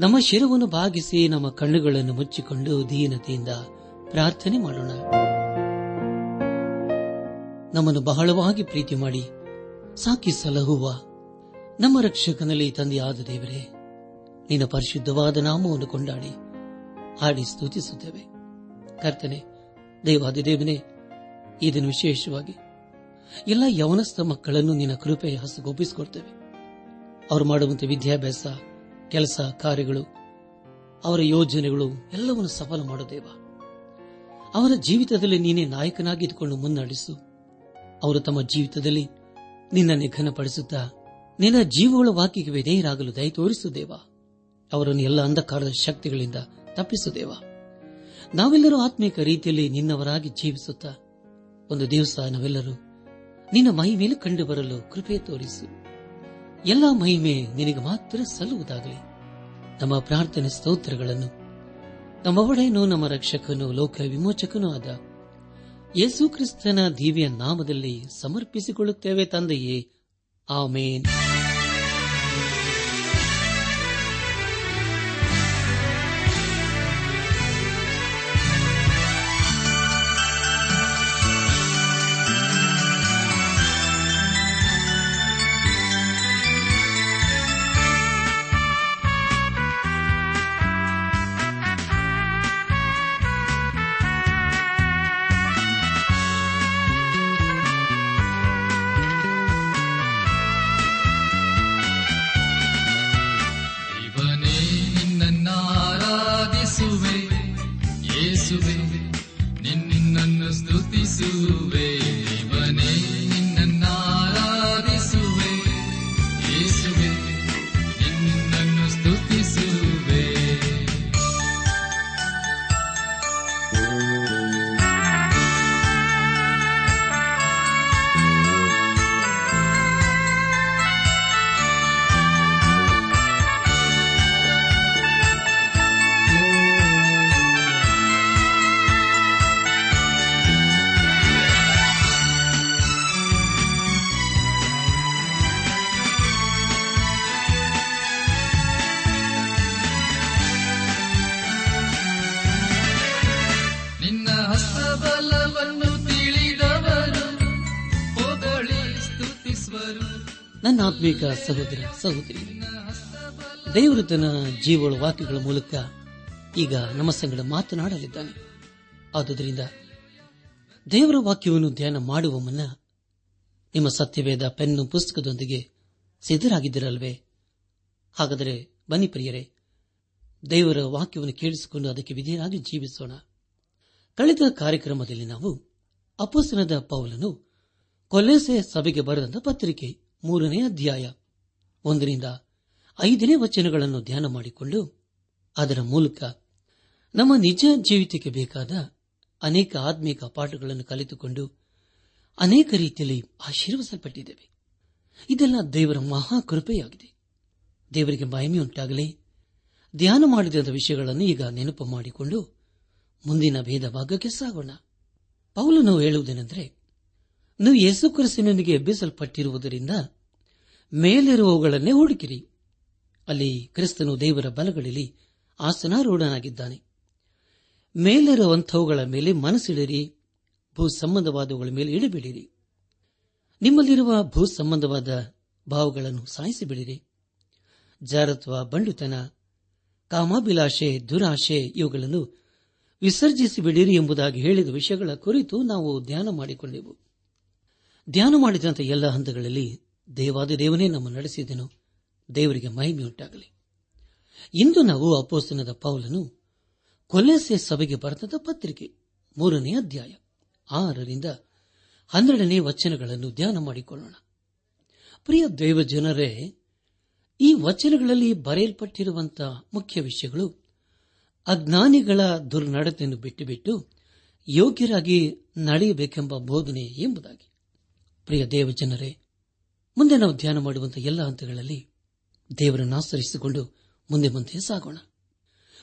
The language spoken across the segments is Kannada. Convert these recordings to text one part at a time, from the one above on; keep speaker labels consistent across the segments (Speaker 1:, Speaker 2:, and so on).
Speaker 1: ನಮ್ಮ ಶಿರವನ್ನು ಭಾಗಿಸಿ ನಮ್ಮ ಕಣ್ಣುಗಳನ್ನು ಮುಚ್ಚಿಕೊಂಡು ದೀನತೆಯಿಂದ ಪ್ರಾರ್ಥನೆ ಮಾಡೋಣ. ನಮ್ಮನ್ನು ಬಹಳವಾಗಿ ಪ್ರೀತಿ ಮಾಡಿ, ಸಾಕಿ ಸಲಹುವ ನಮ್ಮ ರಕ್ಷಕನಲ್ಲಿ ತಂದೆಯಾದ ದೇವರೇ, ನಿನ್ನ ಪರಿಶುದ್ಧವಾದ ನಾಮವನ್ನು ಕೊಂಡಾಡಿ, ಹಾಡಿ ಸ್ತುತಿಸುತ್ತೇವೆ. ಕರ್ತನೆ, ದೇವಾದಿ ದೇವನೇ ಇದನ್ನು ವಿಶೇಷವಾಗಿ ಎಲ್ಲ ಯವನಸ್ಥ ಮಕ್ಕಳನ್ನು ನಿನ್ನ ಕೃಪೆಯ ಹಸುಗೊಪ್ಪಿಸಿಕೊಡ್ತೇವೆ ಅವರು ಮಾಡುವಂತೆ ವಿದ್ಯಾಭ್ಯಾಸ ಕೆಲಸ ಕಾರ್ಯಗಳು, ಅವರ ಯೋಜನೆಗಳು ಎಲ್ಲವನ್ನು ಸಫಲ ದೇವ. ಅವರ ಜೀವಿತದಲ್ಲಿ ನೀನೇ ನಾಯಕನಾಗಿ ಇದ್ದುಕೊಂಡು ಮುನ್ನಡೆಸು. ಅವರು ತಮ್ಮ ಜೀವಿತದಲ್ಲಿ ನಿನ್ನನ್ನು ಘನಪಡಿಸುತ್ತಾ ನಿನ್ನ ಜೀವಗಳ ವಾಕ್ಯಕ್ಕೆ ವಿಧೇಯರಾಗಲು ದಯ ತೋರಿಸುದೇವ ಅವರನ್ನು ಎಲ್ಲ ಅಂಧಕಾರದ ಶಕ್ತಿಗಳಿಂದ ತಪ್ಪಿಸುದೇವ ನಾವೆಲ್ಲರೂ ಆತ್ಮೀಕ ರೀತಿಯಲ್ಲಿ ನಿನ್ನವರಾಗಿ ಜೀವಿಸುತ್ತಾ ಒಂದು ದಿವಸ ನಾವೆಲ್ಲರೂ ನಿನ್ನ ಮಹಿಮೇಲೆ ಕಂಡು ಬರಲು ಕೃಪೆ ತೋರಿಸು. ಎಲ್ಲ ಮಹಿಮೆ ನಿನಗೆ ಮಾತ್ರ ಸಲ್ಲುವುದಾಗಲಿ. ನಮ್ಮ ಪ್ರಾರ್ಥನೆ ಸ್ತೋತ್ರಗಳನ್ನು, ನಮ್ಮ ಒಡೆಯನು ನಮ್ಮ ರಕ್ಷಕನು, ಲೋಕ ವಿಮೋಚಕನೂ ಆದ ಯೇಸು ಕ್ರಿಸ್ತನ ದಿವ್ಯ ನಾಮದಲ್ಲಿ ಸಮರ್ಪಿಸಿಕೊಳ್ಳುತ್ತೇವೆ ತಂದೆಯೇ. ಆಮೇನ್. ಆತ್ಮೀಕ ಸಹೋದರ, ಸಹೋದರಿ. ದೇವರು ತನ್ನ ಜೀವಳ ವಾಕ್ಯಗಳ ಮೂಲಕ ಈಗ ನಮ್ಮ ಸಂಗಡ ಮಾತನಾಡಲಿದ್ದಾನೆ. ಆದುದರಿಂದ ದೇವರ ವಾಕ್ಯವನ್ನು ಧ್ಯಾನ ಮಾಡುವ ಮುನ್ನ ನಿಮ್ಮ ಸತ್ಯವೇದ ಪೆನ್ನು ಪುಸ್ತಕದೊಂದಿಗೆ ಸಿದ್ಧರಾಗಿದ್ದಿರಲ್ವೇ? ಹಾಗಾದರೆ ಬನ್ನಿ ಪ್ರಿಯರೇ, ದೇವರ ವಾಕ್ಯವನ್ನು ಕೇಳಿಸಿಕೊಂಡು ಅದಕ್ಕೆ ವಿಧೇಯರಾಗಿ ಜೀವಿಸೋಣ. ಕಳೆದ ಕಾರ್ಯಕ್ರಮದಲ್ಲಿ ನಾವು ಅಪೋಸನದ ಪೌಲನು ಕೊಲೆಸೆ ಸಭೆಗೆ ಬರೆದಂತ ಪತ್ರಿಕೆ ಮೂರನೇ ಅಧ್ಯಾಯ. ಒಂದರಿಂದ ಐದನೇ ವಚನಗಳನ್ನು ಧ್ಯಾನ ಮಾಡಿಕೊಂಡು ಅದರ ಮೂಲಕ ನಮ್ಮ ನಿಜ ಜೀವಿತಕ್ಕೆ ಬೇಕಾದ ಅನೇಕ ಆತ್ಮೀಕ ಪಾಠಗಳನ್ನು ಕಲಿತುಕೊಂಡು ಅನೇಕ ರೀತಿಯಲ್ಲಿ ಆಶೀರ್ವಸಲ್ಪಟ್ಟಿದ್ದೇವೆ ಇದೆಲ್ಲ ದೇವರ ಮಹಾ ಕೃಪೆಯಾಗಿದೆ ದೇವರಿಗೆ ಮಹಿಮೆಯುಂಟಾಗಲಿ. ಧ್ಯಾನ ಮಾಡಿದ ವಿಷಯಗಳನ್ನು ಈಗ ನೆನಪು ಮಾಡಿಕೊಂಡು ಮುಂದಿನ ಭೇದ ಭಾಗಕ್ಕೆ ಸಾಗೋಣ. ಪೌಲನು ಹೇಳುವುದೇನೆಂದರೆ, ನೀವು ಯೇಸು ಕ್ರಿಸ್ತನಿಗೆ ಎಬ್ಬಿಸಲ್ಪಟ್ಟಿರುವುದರಿಂದ ಮೇಲಿರುವವುಗಳನ್ನೇ ಹುಡುಕಿರಿ. ಅಲ್ಲಿ ಕ್ರಿಸ್ತನು ದೇವರ ಬಲಗಳಲ್ಲಿ ಆಸನಾರೂಢನಾಗಿದ್ದಾನೆ. ಮೇಲಿರುವಂಥವುಗಳ ಮೇಲೆ ಮನಸ್ಸಿಡಿರಿ ಭೂ ಸಂಬಂಧವಾದವುಗಳ ಮೇಲೆ ಇಡಬೇಡಿರಿ ನಿಮ್ಮಲ್ಲಿರುವ ಭೂ ಸಂಬಂಧವಾದ ಭಾವಗಳನ್ನು ಸಾಯಿಸಿಬಿಡಿರಿ. ಜಾರತ್ವ, ಬಂಡುತನ, ಕಾಮಾಭಿಲಾಷೆ, ದುರಾಶೆ ಇವುಗಳನ್ನು ವಿಸರ್ಜಿಸಿಬಿಡಿರಿ ಎಂಬುದಾಗಿ ಹೇಳಿದ ವಿಷಯಗಳ ಕುರಿತು ನಾವು ಧ್ಯಾನ ಮಾಡಿಕೊಂಡೆವು. ಧ್ಯಾನ ಮಾಡಿದಂಥ ಎಲ್ಲ ಹಂತಗಳಲ್ಲಿ ದೇವನೇ ನಮ್ಮ ನಡೆಸಿದನು. ದೇವರಿಗೆ ಮಹಿಮೆಯುಂಟಾಗಲಿ. ಇಂದು ನಾವು ಅಪೋಸ್ತನದ ಪೌಲನು ಕೊಲೆಸೆ ಸಭೆಗೆ ಬರೆದ ಪತ್ರಿಕೆ ಮೂರನೇ ಅಧ್ಯಾಯ ಆರರಿಂದ ಹನ್ನೆರಡನೇ ವಚನಗಳನ್ನು ಧ್ಯಾನ ಮಾಡಿಕೊಳ್ಳೋಣ. ಪ್ರಿಯ ದೈವ ಜನರೇ, ಈ ವಚನಗಳಲ್ಲಿ ಬರೆಯಲ್ಪಟ್ಟಿರುವಂತಹ ಮುಖ್ಯ ವಿಷಯಗಳು ಅಜ್ಞಾನಿಗಳ ದುರ್ನಡತೆಯನ್ನು ಬಿಟ್ಟು ಬಿಟ್ಟು ಯೋಗ್ಯರಾಗಿ ನಡೆಯಬೇಕೆಂಬ ಬೋಧನೆ ಎಂಬುದಾಗಿ. ಪ್ರಿಯ ದೇವಜನರೇ ಮುಂದೆ ನಾವು ಧ್ಯಾನ ಮಾಡುವಂತಹ ಎಲ್ಲ ಹಂತಗಳಲ್ಲಿ ದೇವರನ್ನು ಆಚರಿಸಿಕೊಂಡು ಮುಂದೆ ಮುಂದೆ ಸಾಗೋಣ.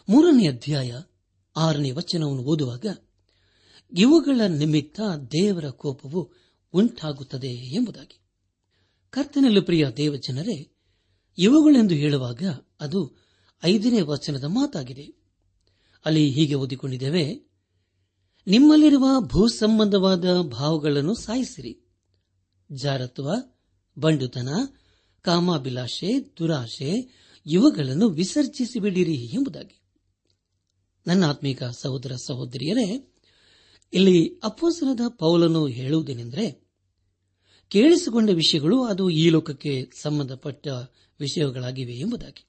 Speaker 1: ಮೂರನೇ ಅಧ್ಯಾಯ ಆರನೇ ವಚನವನ್ನು ಓದುವಾಗ, ಇವುಗಳ ನಿಮಿತ್ತ ದೇವರ ಕೋಪವು ಉಂಟಾಗುತ್ತದೆ ಎಂಬುದಾಗಿ. ಕರ್ತನಲ್ಲಿ ಪ್ರಿಯ ದೇವಜನರೇ, ಇವುಗಳೆಂದು ಹೇಳುವಾಗ ಅದು ಐದನೇ ವಚನದ ಮಾತಾಗಿದೆ. ಅಲ್ಲಿ ಹೀಗೆ ಓದಿಕೊಂಡಿದ್ದೇವೆ, ನಿಮ್ಮಲ್ಲಿರುವ ಭೂ ಸಂಬಂಧವಾದ ಭಾವಗಳನ್ನು ಸಾಯಿಸಿರಿ. ಜಾರತ್ವ ಬಂಡುತನ, ಕಾಮಾಭಿಲಾಷೆ, ದುರಾಶೆ ಇವುಗಳನ್ನು ವಿಸರ್ಜಿಸಿಬಿಡಿರಿ ಎಂಬುದಾಗಿ. ನನ್ನ ಆತ್ಮೀಕ ಸಹೋದರ ಸಹೋದರಿಯರೇ, ಇಲ್ಲಿ ಅಪ್ಪಸನದ ಪೌಲನು ಹೇಳುವುದೇನೆಂದರೆ, ಕೇಳಿಸಿಕೊಂಡ ವಿಷಯಗಳು ಅದು ಈ ಲೋಕಕ್ಕೆ ಸಂಬಂಧಪಟ್ಟ ವಿಷಯಗಳಾಗಿವೆ ಎಂಬುದಾಗಿ.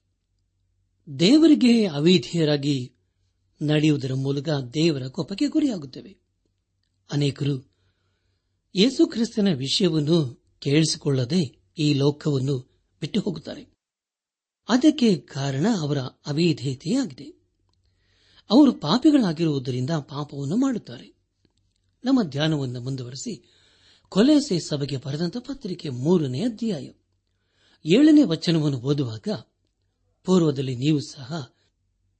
Speaker 1: ದೇವರಿಗೆ ಅವಿಧೇಯರಾಗಿ ನಡೆಯುವುದರ ಮೂಲಕ ದೇವರ ಕೋಪಕ್ಕೆ ಗುರಿಯಾಗುತ್ತವೆ. ಅನೇಕರು ಯೇಸುಕ್ರಿಸ್ತನ ವಿಷಯವನ್ನು ಕೇಳಿಸಿಕೊಳ್ಳದೆ ಈ ಲೋಕವನ್ನು ಬಿಟ್ಟು ಹೋಗುತ್ತಾರೆ ಅದಕ್ಕೆ ಕಾರಣ ಅವರ ಅವಿಧೇಯತೆಯಾಗಿದೆ. ಅವರು ಪಾಪಿಗಳಾಗಿರುವುದರಿಂದ ಪಾಪವನ್ನು ಮಾಡುತ್ತಾರೆ. ನಮ್ಮ ಧ್ಯಾನವನ್ನು ಮುಂದುವರೆಸಿ ಕೊಲೆಸೆ ಸಭೆಗೆ ಬರೆದಂತ ಪತ್ರಿಕೆ ಮೂರನೇ ಅಧ್ಯಾಯ. ಏಳನೇ ವಚನವನ್ನು ಓದುವಾಗ ಪೂರ್ವದಲ್ಲಿ ನೀವು ಸಹ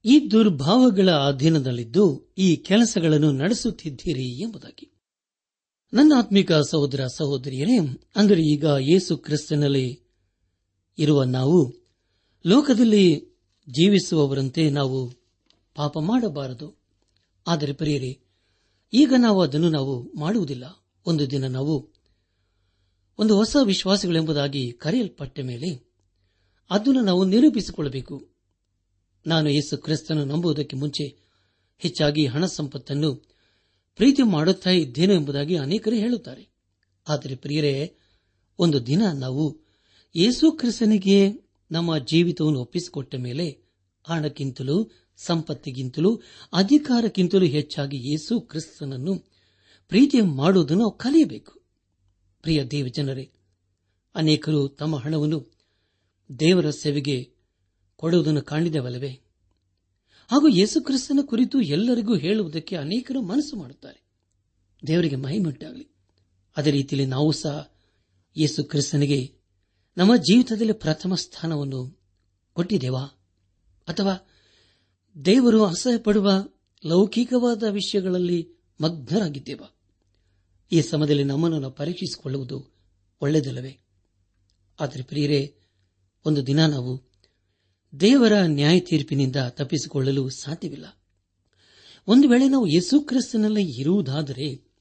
Speaker 1: ಈ ದುರ್ಭಾವಗಳ ಅಧೀನದಲ್ಲಿದ್ದು ಈ ಕೆಲಸಗಳನ್ನು ನಡೆಸುತ್ತಿದ್ದೀರಿ ಎಂಬುದಾಗಿ. ನನ್ನ ಆತ್ಮಿಕ ಸಹೋದರ ಸಹೋದರಿಯರೇ, ಅಂದರೆ ಈಗ ಯೇಸು ಕ್ರಿಸ್ತನಲ್ಲಿ ಇರುವ ನಾವು, ಲೋಕದಲ್ಲಿ ಜೀವಿಸುವವರಂತೆ ನಾವು ಪಾಪ ಮಾಡಬಾರದು. ಆದರೆ ಪ್ರಿಯರೇ, ಈಗ ನಾವು ಅದನ್ನು ನಾವು ಮಾಡುವುದಿಲ್ಲ. ಒಂದು ದಿನ ನಾವು ಒಂದು ಹೊಸ ವಿಶ್ವಾಸಗಳೆಂಬುದಾಗಿ ಕರೆಯಲ್ಪಟ್ಟ ಮೇಲೆ ಅದನ್ನು ನಾವು ನಿರೂಪಿಸಿಕೊಳ್ಳಬೇಕು. ನಾನು ಯೇಸು ಕ್ರಿಸ್ತನು ನಂಬುವುದಕ್ಕೆ ಮುಂಚೆ ಹೆಚ್ಚಾಗಿ ಹಣ ಸಂಪತ್ತನ್ನು ಪ್ರೀತಿ ಮಾಡುತ್ತಾ ಇದ್ದೇನೆ ಎಂಬುದಾಗಿ ಅನೇಕರು ಹೇಳುತ್ತಾರೆ. ಆದರೆ ಪ್ರಿಯರೇ, ಒಂದು ದಿನ ನಾವು ಯೇಸು ಕ್ರಿಸ್ತನಿಗೆ ನಮ್ಮ ಜೀವಿತವನ್ನು ಒಪ್ಪಿಸಿಕೊಟ್ಟ ಮೇಲೆ ಹಣಕ್ಕಿಂತಲೂ, ಸಂಪತ್ತಿಗಿಂತಲೂ, ಅಧಿಕಾರಕ್ಕಿಂತಲೂ ಹೆಚ್ಚಾಗಿ ಯೇಸು ಕ್ರಿಸ್ತನನ್ನು ಪ್ರೀತಿ ಮಾಡುವುದನ್ನು ಕಲಿಯಬೇಕು. ಪ್ರಿಯ ದೇವಜನರೇ, ಅನೇಕರು ತಮ್ಮ ಹಣವನ್ನು ದೇವರ ಸೇವೆಗೆ ಕೊಡುವುದನ್ನು ಕಾಣಿದೆವಲ್ಲವೇ ಹಾಗೂ ಯೇಸುಕ್ರಿಸ್ತನ ಕುರಿತು ಎಲ್ಲರಿಗೂ ಹೇಳುವುದಕ್ಕೆ ಅನೇಕರು ಮನಸ್ಸು ಮಾಡುತ್ತಾರೆ. ದೇವರಿಗೆ ಮಹಿಮುಂಟಾಗಲಿ ಅದೇ ರೀತಿಯಲ್ಲಿ ನಾವು ಸಹ ಯೇಸು ಕ್ರಿಸ್ತನಿಗೆ ನಮ್ಮ ಜೀವಿತದಲ್ಲಿ ಪ್ರಥಮ ಸ್ಥಾನವನ್ನು ಕೊಟ್ಟಿದ್ದೇವಾ? ಅಥವಾ ದೇವರು ಅಸಹ್ಯಪಡುವ ಲೌಕಿಕವಾದ ವಿಷಯಗಳಲ್ಲಿ ಮಗ್ನರಾಗಿದ್ದೇವಾ? ಈ ಸಮಯದಲ್ಲಿ ನಮ್ಮನ್ನು ಪರೀಕ್ಷಿಸಿಕೊಳ್ಳುವುದು ಒಳ್ಳೆಯದಲ್ಲವೇ? ಆದರೆ ಪ್ರಿಯರೇ, ಒಂದು ದಿನ ನಾವು ದೇವರ ನ್ಯಾಯ ತೀರ್ಪಿನಿಂದ ತಪ್ಪಿಸಿಕೊಳ್ಳಲು ಸಾಧ್ಯವಿಲ್ಲ. ಒಂದು ವೇಳೆ ನಾವು ಯೇಸು ಕ್ರಿಸ್ತನಲ್ಲಿ ಇರುವುದಾದರೆ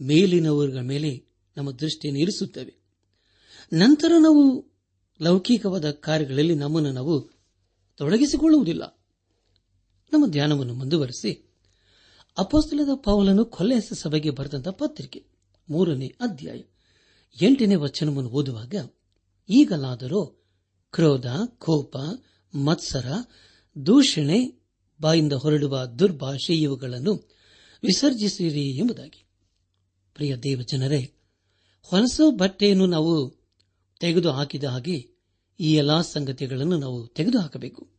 Speaker 1: ಮೇಲಿನವರ ಮೇಲೆ ನಮ್ಮ ದೃಷ್ಟಿಯನ್ನು ಇರಿಸುತ್ತೇವೆ. ನಂತರ ನಾವು ಲೌಕಿಕವಾದ ಕಾರ್ಯಗಳಲ್ಲಿ ನಮ್ಮನ್ನು ನಾವು ತೊಡಗಿಸಿಕೊಳ್ಳುವುದಿಲ್ಲ. ನಮ್ಮ ಧ್ಯಾನವನ್ನು ಮುಂದುವರೆಸಿ ಅಪೋಸ್ತಲದ ಪೌಲನು ಕೊಲ್ಲೆಸ ಸಭೆಗೆ ಬರೆದಂತಹ ಪತ್ರಿಕೆ, ಮೂರನೇ ಅಧ್ಯಾಯ, ಎಂಟನೇ ವಚನವನ್ನು ಓದುವಾಗ, ಈಗಲಾದರೂ ಕ್ರೋಧ, ಕೋಪ ಮತ್ಸರ, ದೂಷಣೆ ಬಾಯಿಂದ ಹೊರಡುವ ದುರ್ಭಾಷೆ ಇವುಗಳನ್ನು ವಿಸರ್ಜಿಸಿರಿ ಎಂಬುದಾಗಿ. ಪ್ರಿಯ ದೇವಜನರೇ ಹೊಲಸು ಬಟ್ಟೆಯನ್ನು ನಾವು ತೆಗೆದು ಹಾಕಿದ ಹಾಗೆ ಈ ಎಲ್ಲಾ ಸಂಗತಿಗಳನ್ನು ನಾವು ತೆಗೆದುಹಾಕಬೇಕು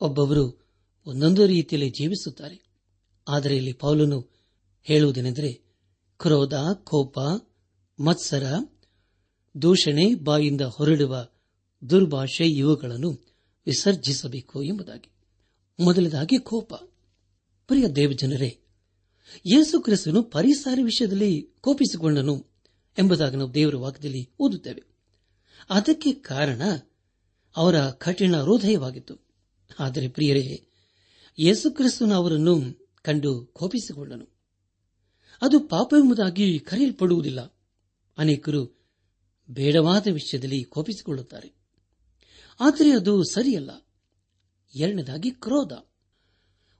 Speaker 1: ಒಬ್ಬೊಬ್ಬರು ಒಂದೊಂದು ರೀತಿಯಲ್ಲಿ ಜೀವಿಸುತ್ತಾರೆ. ಆದರೆ ಇಲ್ಲಿ ಪೌಲನು ಹೇಳುವುದೇನೆಂದರೆ, ಕ್ರೋಧ, ಕೋಪ, ಮತ್ಸರ, ದೂಷಣೆ ಬಾಯಿಂದ ಹೊರಡುವ ದುರ್ಭಾಷೆ ಇವುಗಳನ್ನು ವಿಸರ್ಜಿಸಬೇಕು ಎಂಬುದಾಗಿ. ಮೊದಲದಾಗಿ ಕೋಪ. ಪ್ರಿಯ ದೇವಜನರೇ, ಯೇಸು ಕ್ರಿಸ್ತನು ಪರಿಸಾರ ವಿಷಯದಲ್ಲಿ ಕೋಪಿಸಿಕೊಂಡನು ಎಂಬುದಾಗಿ ನಾವು ದೇವರ ವಾಕ್ಯದಲ್ಲಿ ಓದುತ್ತೇವೆ. ಅದಕ್ಕೆ ಕಾರಣ ಅವರ ಕಠಿಣ ಹೃದಯವಾಗಿತ್ತು. ಆದರೆ ಪ್ರಿಯರೇ, ಯೇಸು ಕ್ರಿಸ್ತನು ಅವರನ್ನು ಕಂಡು ಕೋಪಿಸಿಕೊಂಡನು. ಅದು ಪಾಪ ಎಂಬುದಾಗಿ ಕರೆಯಲ್ಪಡುವುದಿಲ್ಲ. ಅನೇಕರು ಬೇಡವಾದ ವಿಷಯದಲ್ಲಿ ಕೋಪಿಸಿಕೊಳ್ಳುತ್ತಾರೆ. ಆದರೆ ಅದು ಸರಿಯಲ್ಲ. ಎರಡನೇದಾಗಿ ಕ್ರೋಧ.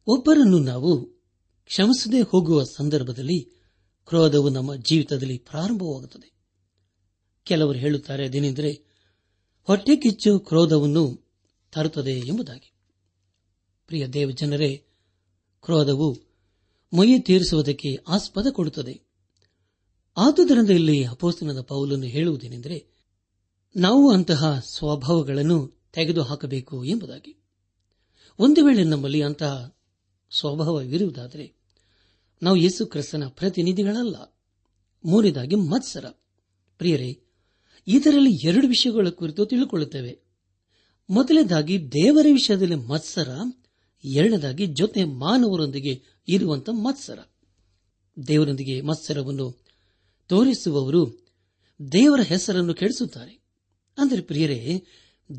Speaker 1: ಒಬ್ಬರನ್ನು ನಾವು ಕ್ಷಮಿಸದೆ ಹೋಗುವ ಸಂದರ್ಭದಲ್ಲಿ ಕ್ರೋಧವು ನಮ್ಮ ಜೀವಿತದಲ್ಲಿ ಪ್ರಾರಂಭವಾಗುತ್ತದೆ. ಕೆಲವರು ಹೇಳುತ್ತಾರೆ ಅದೇನೆಂದರೆ, ಹೊಟ್ಟೆ ಕಿಚ್ಚು ಕ್ರೋಧವನ್ನು ತರುತ್ತದೆ ಎಂಬುದಾಗಿ. ಪ್ರಿಯ ದೇವಜನರೇ, ಕ್ರೋಧವು ಮೈ ತೀರಿಸುವುದಕ್ಕೆ ಆಸ್ಪದ ಕೊಡುತ್ತದೆ. ಆದುದರಿಂದ ಇಲ್ಲಿ ಅಪೋಸ್ತನದ ಪೌಲನ್ನು ಹೇಳುವುದೇನೆಂದರೆ ನಾವು ಅಂತಹ ಸ್ವಭಾವಗಳನ್ನು ತೆಗೆದುಹಾಕಬೇಕು ಎಂಬುದಾಗಿ. ಒಂದು ವೇಳೆ ನಮ್ಮಲ್ಲಿ ಅಂತಹ ಸ್ವಭಾವವಿರುವುದಾದರೆ, ನಾವು ಯೇಸು ಕ್ರಿಸ್ತನ ಪ್ರತಿನಿಧಿಗಳಲ್ಲ. ಮೂರನೇದಾಗಿ ಮತ್ಸರ. ಪ್ರಿಯರೇ, ಇದರಲ್ಲಿ ಎರಡು ವಿಷಯಗಳ ಕುರಿತು ತಿಳಿದುಕೊಳ್ಳುತ್ತೇವೆ ಮೊದಲನೇದಾಗಿ, ದೇವರ ವಿಷಯದಲ್ಲಿ ಮತ್ಸರ. ಎರಡನೇದಾಗಿ, ಜೊತೆ ಮಾನವರೊಂದಿಗೆ ಇರುವಂತಹ ಮತ್ಸರ. ದೇವರೊಂದಿಗೆ ಮತ್ಸರವನ್ನು ತೋರಿಸುವವರು ದೇವರ ಹೆಸರನ್ನು ಕೆಡಿಸುತ್ತಾರೆ. ಅಂದರೆ ಪ್ರಿಯರೇ,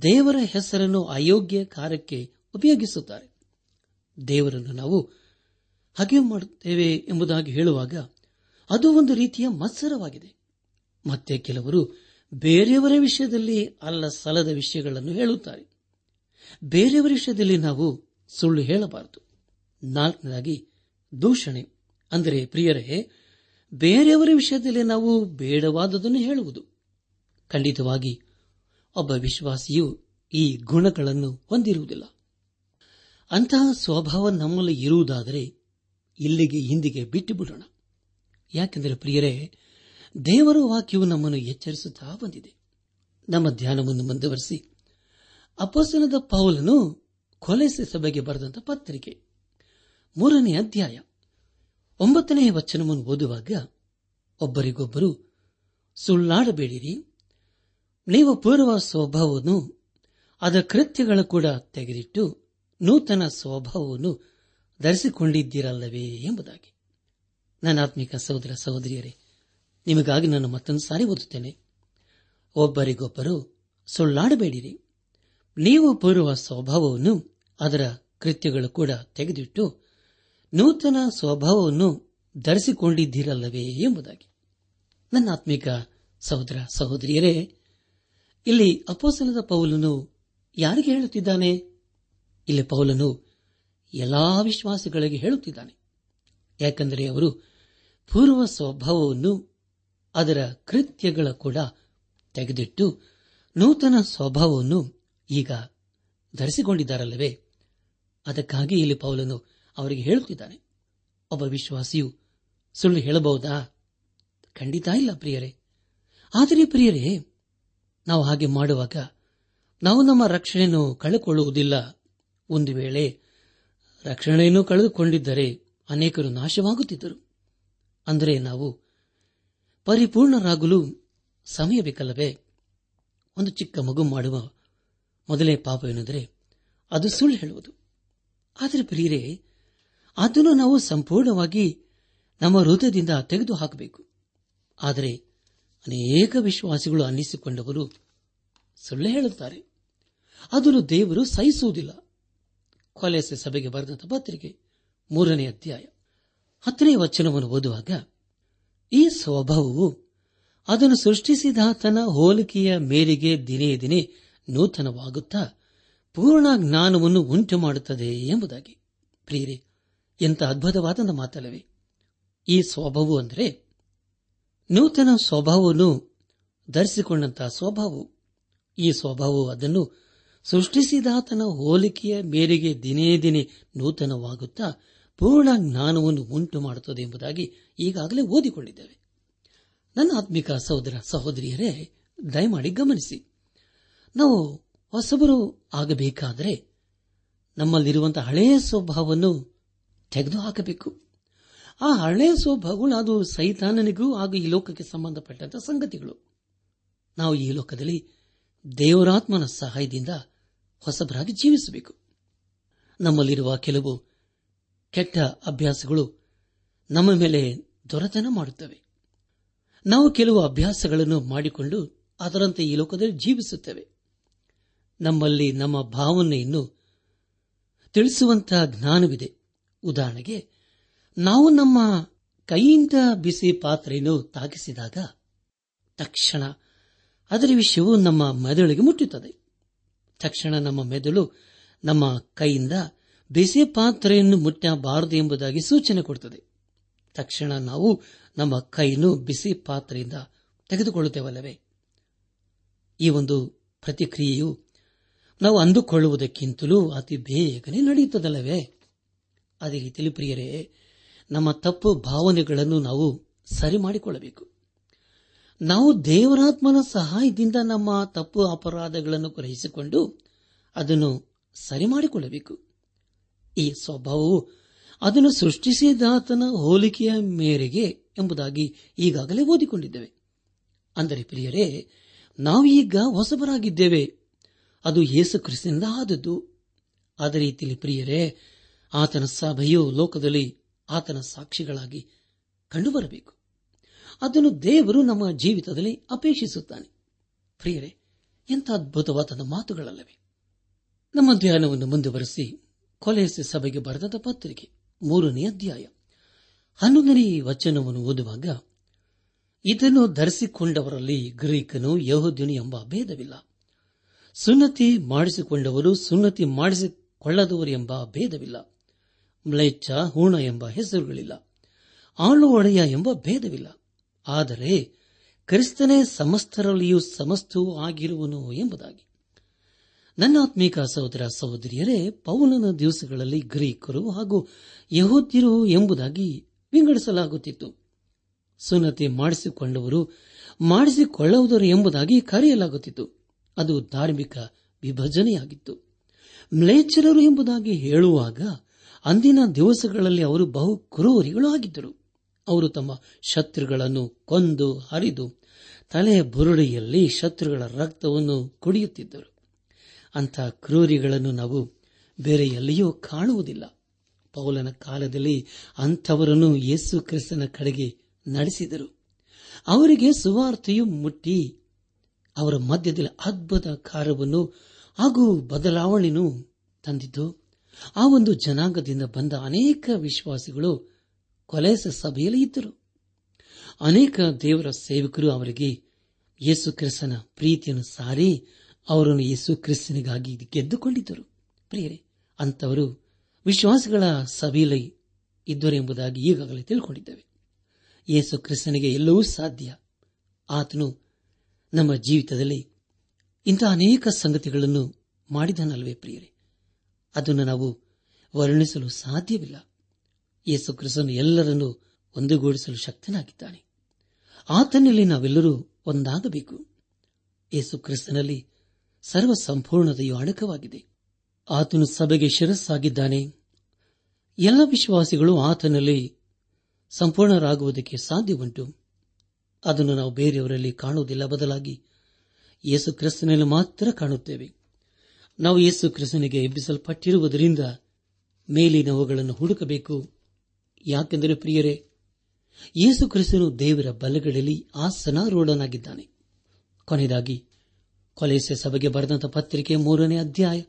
Speaker 1: ದೇವರ ಹೆಸರನ್ನು ಅಯೋಗ್ಯ ಕಾರ್ಯಕ್ಕೆ ಉಪಯೋಗಿಸುತ್ತಾರೆ. ದೇವರನ್ನು ನಾವು ಹಾಗೆ ಮಾಡುತ್ತೇವೆ ಎಂಬುದಾಗಿ ಹೇಳುವಾಗ ಅದು ಒಂದು ರೀತಿಯ ಮತ್ಸರವಾಗಿದೆ. ಮತ್ತೆ ಕೆಲವರು ಬೇರೆಯವರ ವಿಷಯದಲ್ಲಿ ಅಲ್ಲ ಸಲದ ವಿಷಯಗಳನ್ನು ಹೇಳುತ್ತಾರೆ. ಬೇರೆಯವರ ವಿಷಯದಲ್ಲಿ ನಾವು ಸುಳ್ಳು ಹೇಳಬಾರದು. ನಾಲ್ಕನೇದಾಗಿ ದೂಷಣೆ. ಅಂದರೆ ಪ್ರಿಯರೇ, ಬೇರೆಯವರ ವಿಷಯದಲ್ಲಿ ನಾವು ಬೇಡವಾದದನ್ನು ಹೇಳುವುದು. ಖಂಡಿತವಾಗಿ ಒಬ್ಬ ವಿಶ್ವಾಸಿಯು ಈ ಗುಣಗಳನ್ನು ಹೊಂದಿರುವುದಿಲ್ಲ. ಅಂತಹ ಸ್ವಭಾವ ನಮ್ಮಲ್ಲಿ ಇರುವುದಾದರೆ ಇಲ್ಲಿಗೆ ಹಿಂದಿಗೆ ಬಿಟ್ಟು ಬಿಡೋಣ ಯಾಕೆಂದರೆ ಪ್ರಿಯರೇ, ದೇವರ ವಾಕ್ಯವು ನಮ್ಮನ್ನು ಎಚ್ಚರಿಸುತ್ತಾ ಬಂದಿದೆ. ನಮ್ಮ ಧ್ಯಾನವನ್ನು ಮುಂದುವರೆಸಿ. ಅಪಸನದ ಪೌಲನು ಕೊಲೆಸೆ ಸಭೆಗೆ ಬರೆದಂತ ಪತ್ರಿಕೆ. ಮೂರನೇ ಅಧ್ಯಾಯ. ಒಂಬತ್ತನೇ ವಚನವನ್ನು ಓದುವಾಗ ಒಬ್ಬರಿಗೊಬ್ಬರು ಸುಳ್ಳಾಡಬೇಡಿರಿ ನೀವು ಪೂರ್ವ ಸ್ವಭಾವವನ್ನು, ಅದರ ಕೃತ್ಯಗಳು ಕೂಡ ತೆಗೆದಿಟ್ಟು ನೂತನ ಸ್ವಭಾವವನ್ನು ಧರಿಸಿಕೊಂಡಿದ್ದೀರಲ್ಲವೇ ಎಂಬುದಾಗಿ. ನನ್ನ ಆತ್ಮಿಕ ಸಹೋದರ ಸಹೋದರಿಯರೇ, ನಿಮಗಾಗಿ ನಾನು ಮತ್ತೊಂದು ಸಾರಿ ಓದುತ್ತೇನೆ. ಒಬ್ಬರಿಗೊಬ್ಬರು ಸುಳ್ಳಾಡಬೇಡಿರಿ. ನೀವು ಪೂರ್ವ ಸ್ವಭಾವವನ್ನು, ಅದರ ಕೃತ್ಯಗಳು ಕೂಡ ತೆಗೆದಿಟ್ಟು ನೂತನ ಸ್ವಭಾವವನ್ನು ಧರಿಸಿಕೊಂಡಿದ್ದೀರಲ್ಲವೇ ಎಂಬುದಾಗಿ. ನನ್ನ ಆತ್ಮಿಕ ಸಹೋದರ ಸಹೋದರಿಯರೇ ಇಲ್ಲಿ ಅಪೋಸನದ ಪೌಲನು ಯಾರಿಗೆ ಹೇಳುತ್ತಿದ್ದಾನೆ? ಇಲ್ಲಿ ಪೌಲನು ಎಲ್ಲಾ ವಿಶ್ವಾಸಿಗಳಿಗೆ ಹೇಳುತ್ತಿದ್ದಾನೆ. ಯಾಕೆಂದರೆ ಅವರು ಪೂರ್ವ ಸ್ವಭಾವವನ್ನು ಅದರ ಕೃತ್ಯಗಳ ಕೂಡ ತೆಗೆದಿಟ್ಟು ನೂತನ ಸ್ವಭಾವವನ್ನು ಈಗ ಧರಿಸಿಕೊಂಡಿದ್ದಾರಲ್ಲವೇ? ಅದಕ್ಕಾಗಿ ಇಲ್ಲಿ ಪೌಲನು ಅವರಿಗೆ ಹೇಳುತ್ತಿದ್ದಾನೆ. ಒಬ್ಬ ವಿಶ್ವಾಸಿಯು ಸುಳ್ಳು ಹೇಳಬಹುದಾ? ಖಂಡಿತ ಇಲ್ಲ ಪ್ರಿಯರೇ. ಆದರೆ ಪ್ರಿಯರೇ ನಾವು ಹಾಗೆ ಮಾಡುವಾಗ ನಾವು ನಮ್ಮ ರಕ್ಷಣೆಯನ್ನು ಕಳೆದುಕೊಳ್ಳುವುದಿಲ್ಲ. ಒಂದು ವೇಳೆ ರಕ್ಷಣೆಯನ್ನು ಕಳೆದುಕೊಂಡಿದ್ದರೆ ಅನೇಕರು ನಾಶವಾಗುತ್ತಿದ್ದರು. ಅಂದರೆ ನಾವು ಪರಿಪೂರ್ಣರಾಗಲು ಸಮಯ ಬೇಕಲ್ಲವೇ? ಒಂದು ಚಿಕ್ಕ ಮಗು ಮಾಡುವ ಮೊದಲೇ ಪಾಪವೇನೆಂದರೆ ಅದು ಸುಳ್ಳು ಹೇಳುವುದು. ಆದರೆ ಪ್ರಿಯರೇ, ಅದನ್ನು ನಾವು ಸಂಪೂರ್ಣವಾಗಿ ನಮ್ಮ ಹೃದಯದಿಂದ ತೆಗೆದು ಹಾಕಬೇಕು ಆದರೆ ಅನೇಕ ವಿಶ್ವಾಸಿಗಳು ಅನ್ನಿಸಿಕೊಂಡವರು ಸುಳ್ಳು ಹೇಳುತ್ತಾರೆ. ಅದನ್ನು ದೇವರು ಸಹಿಸುವುದಿಲ್ಲ. ಕೊಲೆಸೆ ಸಭೆಗೆ ಬರೆದಂತ ಪತ್ರಿಕೆ ಮೂರನೇ ಅಧ್ಯಾಯ ಹತ್ತನೇ ವಚನವನ್ನು ಓದುವಾಗ, ಈ ಸ್ವಭಾವವು ಅದನ್ನು ಸೃಷ್ಟಿಸಿದಾತನ ಹೋಲಿಕೆಯ ಮೇರೆಗೆ ದಿನೇ ದಿನೇ ನೂತನವಾಗುತ್ತಾ ಪೂರ್ಣ ಜ್ಞಾನವನ್ನು ಉಂಟು ಮಾಡುತ್ತದೆ ಎಂಬುದಾಗಿ. ಪ್ರಿಯರೇ, ಎಂಥ ಅದ್ಭುತವಾದ ಮಾತಲ್ಲವೇ. ಈ ಸ್ವಭಾವವು ಅಂದರೆ ನೂತನ ಸ್ವಭಾವವನ್ನು ಧರಿಸಿಕೊಂಡಂತಹ ಸ್ವಭಾವವು. ಈ ಸ್ವಭಾವವು ಅದನ್ನು ಸೃಷ್ಟಿಸಿದಾತನ ಹೋಲಿಕೆಯ ಮೇರೆಗೆ ದಿನೇ ದಿನೇ ನೂತನವಾಗುತ್ತಾ ಪೂರ್ಣ ಜ್ಞಾನವನ್ನು ಉಂಟು ಮಾಡುತ್ತದೆ ಎಂಬುದಾಗಿ ಈಗಾಗಲೇ ಓದಿಕೊಂಡಿದ್ದೇವೆ. ನನ್ನ ಆತ್ಮಿಕ ಸಹೋದರ ಸಹೋದರಿಯರೇ, ದಯಮಾಡಿ ಗಮನಿಸಿ. ನಾವು ಹೊಸಬರು ಆಗಬೇಕಾದರೆ ನಮ್ಮಲ್ಲಿರುವಂತಹ ಹಳೆಯ ಸ್ವಭಾವವನ್ನು ತೆಗೆದುಹಾಕಬೇಕು. ಆ ಹಳೆಯ ಸ್ವಭಾವಗಳು ಅದು ಸೈತಾನನಿಗೂ ಹಾಗೂ ಈ ಲೋಕಕ್ಕೆ ಸಂಬಂಧಪಟ್ಟಂತಹ ಸಂಗತಿಗಳು. ನಾವು ಈ ಲೋಕದಲ್ಲಿ ದೇವರಾತ್ಮನ ಸಹಾಯದಿಂದ ಹೊಸಬರಾಗಿ ಜೀವಿಸಬೇಕು. ನಮ್ಮಲ್ಲಿರುವ ಕೆಲವು ಕೆಟ್ಟ ಅಭ್ಯಾಸಗಳು ನಮ್ಮ ಮೇಲೆ ದೊರೆತನ ಮಾಡುತ್ತವೆ. ನಾವು ಕೆಲವು ಅಭ್ಯಾಸಗಳನ್ನು ಮಾಡಿಕೊಂಡು ಅದರಂತೆ ಈ ಲೋಕದಲ್ಲಿ ಜೀವಿಸುತ್ತೇವೆ. ನಮ್ಮಲ್ಲಿ ನಮ್ಮ ಭಾವನೆಯನ್ನು ತಿಳಿಸುವಂತಹ ಜ್ಞಾನವಿದೆ. ಉದಾಹರಣೆಗೆ ನಾವು ನಮ್ಮ ಕೈಯಿಂದ ಬಿಸಿ ಪಾತ್ರೆಯನ್ನು ತಾಗಿಸಿದಾಗ ತಕ್ಷಣ ಅದರ ವಿಷಯವು ನಮ್ಮ ಮೆದುಳಿಗೆ ಮುಟ್ಟುತ್ತದೆ. ತಕ್ಷಣ ನಮ್ಮ ಮೆದುಳು ನಮ್ಮ ಕೈಯಿಂದ ಬಿಸಿ ಪಾತ್ರೆಯನ್ನು ಮುಟ್ಟಬಾರದು ಎಂಬುದಾಗಿ ಸೂಚನೆ ಕೊಡುತ್ತದೆ. ತಕ್ಷಣ ನಾವು ನಮ್ಮ ಕೈಯನ್ನು ಬಿಸಿ ಪಾತ್ರೆಯಿಂದ ತೆಗೆದುಕೊಳ್ಳುತ್ತೇವಲ್ಲವೇ? ಈ ಒಂದು ಪ್ರತಿಕ್ರಿಯೆಯು ನಾವು ಅಂದುಕೊಳ್ಳುವುದಕ್ಕಿಂತಲೂ ಅತಿ ಬೇಗನೆ ನಡೆಯುತ್ತದಲ್ಲವೇ? ಅದೇ ರೀತಿಯಲ್ಲಿ ಪ್ರಿಯರೇ ನಮ್ಮ ತಪ್ಪು ಭಾವನೆಗಳನ್ನು ನಾವು ಸರಿ ಮಾಡಿಕೊಳ್ಳಬೇಕು. ನಾವು ದೇವರಾತ್ಮನ ಸಹಾಯದಿಂದ ನಮ್ಮ ತಪ್ಪು ಅಪರಾಧಗಳನ್ನು ಗ್ರಹಿಸಿಕೊಂಡು ಅದನ್ನು ಸರಿ ಮಾಡಿಕೊಳ್ಳಬೇಕು. ಈ ಸ್ವಭಾವವು ಅದನ್ನು ಸೃಷ್ಟಿಸಿದಾತನ ಹೋಲಿಕೆಯ ಮೇರೆಗೆ ಎಂಬುದಾಗಿ ಈಗಾಗಲೇ ಓದಿಕೊಂಡಿದ್ದೇವೆ. ಅಂದರೆ ಪ್ರಿಯರೇ, ನಾವು ಈಗ ಹೊಸಬರಾಗಿದ್ದೇವೆ. ಅದು ಯೇಸು ಕ್ರಿಸ್ತನಿಂದ ಆದದ್ದು. ಅದೇ ರೀತಿಯಲ್ಲಿ ಪ್ರಿಯರೇ, ಆತನ ಸಭೆಯು ಲೋಕದಲ್ಲಿ ಆತನ ಸಾಕ್ಷಿಗಳಾಗಿ ಕಂಡುಬರಬೇಕು. ಅದನ್ನು ದೇವರು ನಮ್ಮ ಜೀವಿತದಲ್ಲಿ ಅಪೇಕ್ಷಿಸುತ್ತಾನೆ. ಪ್ರಿಯರೇ, ಎಂಥ ಅದ್ಭುತವಾದ ಮಾತುಗಳಲ್ಲವೇ. ನಮ್ಮ ಧ್ಯಾನವನ್ನು ಮುಂದುವರೆಸಿ ಕೊಲೆಸೆ ಸಭೆಗೆ ಬರೆದ ಪತ್ರಿಕೆ, ಮೂರನೇ ಅಧ್ಯಾಯ. ಹನ್ನೊಂದನೇ ವಚನವನ್ನು ಓದುವಾಗ, ಇದನ್ನು ಧರಿಸಿಕೊಂಡವರಲ್ಲಿ ಗ್ರೀಕನು ಯಹೋದ್ಯನು ಎಂಬ ಭೇದವಿಲ್ಲ. ಸುನ್ನತಿ ಮಾಡಿಸಿಕೊಂಡವರು ಸುನ್ನತಿ ಮಾಡಿಸಿಕೊಳ್ಳದವರು ಎಂಬ ಭೇದವಿಲ್ಲ. ಮ್ಲೇಚ್ಛ, ಹೂಣ ಎಂಬ ಹೆಸರುಗಳಿಲ್ಲ. ಆಳು ಒಡೆಯ ಎಂಬ ಭೇದವಿಲ್ಲ. ಆದರೆ ಕ್ರಿಸ್ತನೇ ಸಮಸ್ತರಲ್ಲಿಯೂ ಸಮಸ್ತವೂ ಆಗಿರುವನು ಎಂಬುದಾಗಿ. ನನ್ನ ಆತ್ಮೀಕ ಸಹೋದರ ಸಹೋದರಿಯರೇ, ಪೌಲನ ದಿವಸಗಳಲ್ಲಿ ಗ್ರೀಕರು ಹಾಗೂ ಯಹೋದ್ಯರು ಎಂಬುದಾಗಿ ವಿಂಗಡಿಸಲಾಗುತ್ತಿತ್ತು. ಸುನ್ನತಿ ಮಾಡಿಸಿಕೊಂಡವರು ಮಾಡಿಸಿಕೊಳ್ಳುವುದರು ಎಂಬುದಾಗಿ ಕರೆಯಲಾಗುತ್ತಿತ್ತು. ಅದು ಧಾರ್ಮಿಕ ವಿಭಜನೆಯಾಗಿತ್ತು. ಮ್ಲೇಚ್ಛರರು ಎಂಬುದಾಗಿ ಹೇಳುವಾಗ ಅಂದಿನ ದಿವಸಗಳಲ್ಲಿ ಅವರು ಬಹು ಕ್ರೂರಿಗಳು ಆಗಿದ್ದರು ಅವರು ತಮ್ಮ ಶತ್ರುಗಳನ್ನು ಕೊಂದು ಹರಿದು ತಲೆ ಬುರುಡಿಯಲ್ಲಿ ಶತ್ರುಗಳ ರಕ್ತವನ್ನು ಕುಡಿಯುತ್ತಿದ್ದರು. ಅಂಥ ಕ್ರೂರಿಗಳನ್ನು ನಾವು ಬೇರೆ ಎಲ್ಲಿಯೂ ಕಾಣುವುದಿಲ್ಲ. ಪೌಲನ ಕಾಲದಲ್ಲಿ ಅಂಥವರನ್ನು ಯೇಸು ಕ್ರಿಸ್ತನ ಕಡೆಗೆ ನಡೆಸಿದರು. ಅವರಿಗೆ ಸುವಾರ್ತೆಯು ಮುಟ್ಟಿ ಅವರ ಮಧ್ಯದಲ್ಲಿ ಅದ್ಭುತ ಕಾರ್ಯವನ್ನು ಹಾಗೂ ಬದಲಾವಣೆಯನ್ನು ತಂದಿದ್ದು ಆ ಒಂದು ಜನಾಂಗದಿಂದ ಬಂದ ಅನೇಕ ವಿಶ್ವಾಸಿಗಳು ಕೊಲೆಸ ಸಭೆಯಲ್ಲಿ ಇದ್ದರು. ಅನೇಕ ದೇವರ ಸೇವಕರು ಅವರಿಗೆ ಯೇಸು ಕ್ರಿಸ್ತನ ಪ್ರೀತಿಯನ್ನು ಸಾರಿ ಅವರನ್ನು ಯೇಸು ಕ್ರಿಸ್ತನಿಗಾಗಿ ಗೆದ್ದುಕೊಂಡಿದ್ದರು. ಪ್ರಿಯರೇ ಅಂತವರು ವಿಶ್ವಾಸಿಗಳ ಸಭೆಯಲ್ಲಿ ಇದ್ದರು ಎಂಬುದಾಗಿ ಈಗಾಗಲೇ ತಿಳ್ಕೊಂಡಿದ್ದೇವೆ. ಯೇಸು ಕ್ರಿಸ್ತನಿಗೆ ಎಲ್ಲವೂ ಸಾಧ್ಯ. ಆತನು ನಮ್ಮ ಜೀವಿತದಲ್ಲಿ ಇಂತಹ ಅನೇಕ ಸಂಗತಿಗಳನ್ನು ಮಾಡಿದನಲ್ವೇ ಪ್ರಿಯರೇ? ಅದನ್ನು ನಾವು ವರ್ಣಿಸಲು ಸಾಧ್ಯವಿಲ್ಲ. ಯೇಸು ಕ್ರಿಸ್ತನು ಎಲ್ಲರನ್ನೂ ಒಂದುಗೂಡಿಸಲು ಶಕ್ತನಾಗಿದ್ದಾನೆ. ಆತನಲ್ಲಿ ನಾವೆಲ್ಲರೂ ಒಂದಾಗಬೇಕು. ಯೇಸು ಕ್ರಿಸ್ತನಲ್ಲಿ ಸರ್ವ ಸಂಪೂರ್ಣತೆಯು ಅಡಕವಾಗಿದೆ. ಆತನು ಸಭೆಗೆ ಶಿರಸ್ಸಾಗಿದ್ದಾನೆ. ಎಲ್ಲ ವಿಶ್ವಾಸಿಗಳು ಆತನಲ್ಲಿ ಸಂಪೂರ್ಣರಾಗುವುದಕ್ಕೆ ಸಾಧ್ಯವುಂಟು. ಅದನ್ನು ನಾವು ಬೇರೆಯವರಲ್ಲಿ ಕಾಣುವುದಿಲ್ಲ. ಬದಲಾಗಿ ಯೇಸು ಕ್ರಿಸ್ತನಲ್ಲಿ ಮಾತ್ರ ಕಾಣುತ್ತೇವೆ. ನಾವು ಯೇಸು ಕ್ರಿಸ್ತನಿಗೆ ಎಬ್ಬಿಸಲ್ಪಟ್ಟಿರುವುದರಿಂದ ಮೇಲಿನವುಗಳನ್ನು ಹುಡುಕಬೇಕು. ಯಾಕೆಂದರೆ ಪ್ರಿಯರೇ, ಯೇಸು ಕ್ರಿಸ್ತನು ದೇವರ ಬಲಗಳಲ್ಲಿ ಆಸನಾರೂಢನಾಗಿದ್ದಾನೆ. ಕೊನೆಯದಾಗಿ ಕೊಲೆಸೆ ಸಭೆಗೆ ಬರೆದಂತಹ ಪತ್ರಿಕೆ ಮೂರನೇ ಅಧ್ಯಾಯ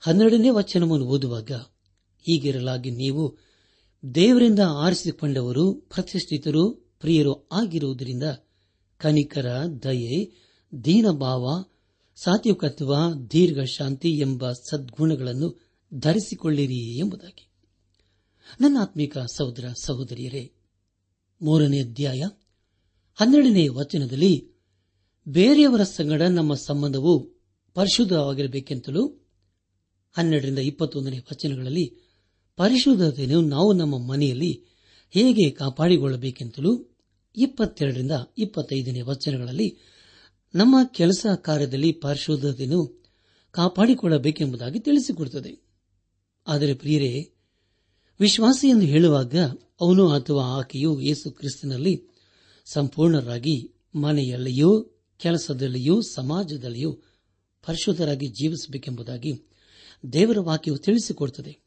Speaker 1: ಹನ್ನೆರಡನೇ ವಚನವನ್ನು ಓದುವಾಗ, ಹೀಗಿರಲಾಗಿ ನೀವು ದೇವರಿಂದ ಆರಿಸಿಕೊಂಡವರು, ಪ್ರತಿಷ್ಠಿತರು, ಪ್ರಿಯರು ಆಗಿರುವುದರಿಂದ ಕನಿಕರ, ದಯೆ, ದೀನಭಾವ ಸಾತ್ವಿಕತ್ವ ದೀರ್ಘ ಶಾಂತಿ ಎಂಬ ಸದ್ಗುಣಗಳನ್ನು ಧರಿಸಿಕೊಳ್ಳಿರಿ ಎಂಬುದಾಗಿ. ನನ್ನ ಆತ್ಮಿಕ ಸಹೋದರ ಸಹೋದರಿಯರೇ, ಮೂರನೇ ಅಧ್ಯಾಯ, ಹನ್ನೆರಡನೇ ವಚನದಲ್ಲಿ ಬೇರೆಯವರ ಸಂಗಡ ನಮ್ಮ ಸಂಬಂಧವು ಪರಿಶುದ್ಧವಾಗಿರಬೇಕೆಂತಲೂ ಹನ್ನೆರಡರಿಂದ ಇಪ್ಪತ್ತೊಂದನೇ ವಚನಗಳಲ್ಲಿ ಪರಿಶುದ್ಧತೆಯನ್ನು ನಾವು ನಮ್ಮ ಮನೆಯಲ್ಲಿ ಹೇಗೆ ಕಾಪಾಡಿಕೊಳ್ಳಬೇಕೆಂತಲೂ ಇಪ್ಪತ್ತೆರಡರಿಂದ ಇಪ್ಪತ್ತೈದನೇ ವಚನಗಳಲ್ಲಿ ನಮ್ಮ ಕೆಲಸ ಕಾರ್ಯದಲ್ಲಿ ಪರಿಶುದ್ಧತೆಯನ್ನು ಕಾಪಾಡಿಕೊಳ್ಳಬೇಕೆಂಬುದಾಗಿ ತಿಳಿಸಿಕೊಡುತ್ತದೆ. ಆದರೆ ಪ್ರಿಯರೇ, ವಿಶ್ವಾಸಿ ಎಂದು ಹೇಳುವಾಗ ಅವನು ಅಥವಾ ಆಕೆಯು ಯೇಸು ಕ್ರಿಸ್ತನಲ್ಲಿ ಸಂಪೂರ್ಣರಾಗಿ ಮನೆಯಲ್ಲಿಯೂ, ಕೆಲಸದಲ್ಲಿಯೂ, ಸಮಾಜದಲ್ಲಿಯೂ ಪರಿಶುದ್ಧರಾಗಿ ಜೀವಿಸಬೇಕೆಂಬುದಾಗಿ ದೇವರ ವಾಕ್ಯವು ತಿಳಿಸಿಕೊಡುತ್ತದೆ.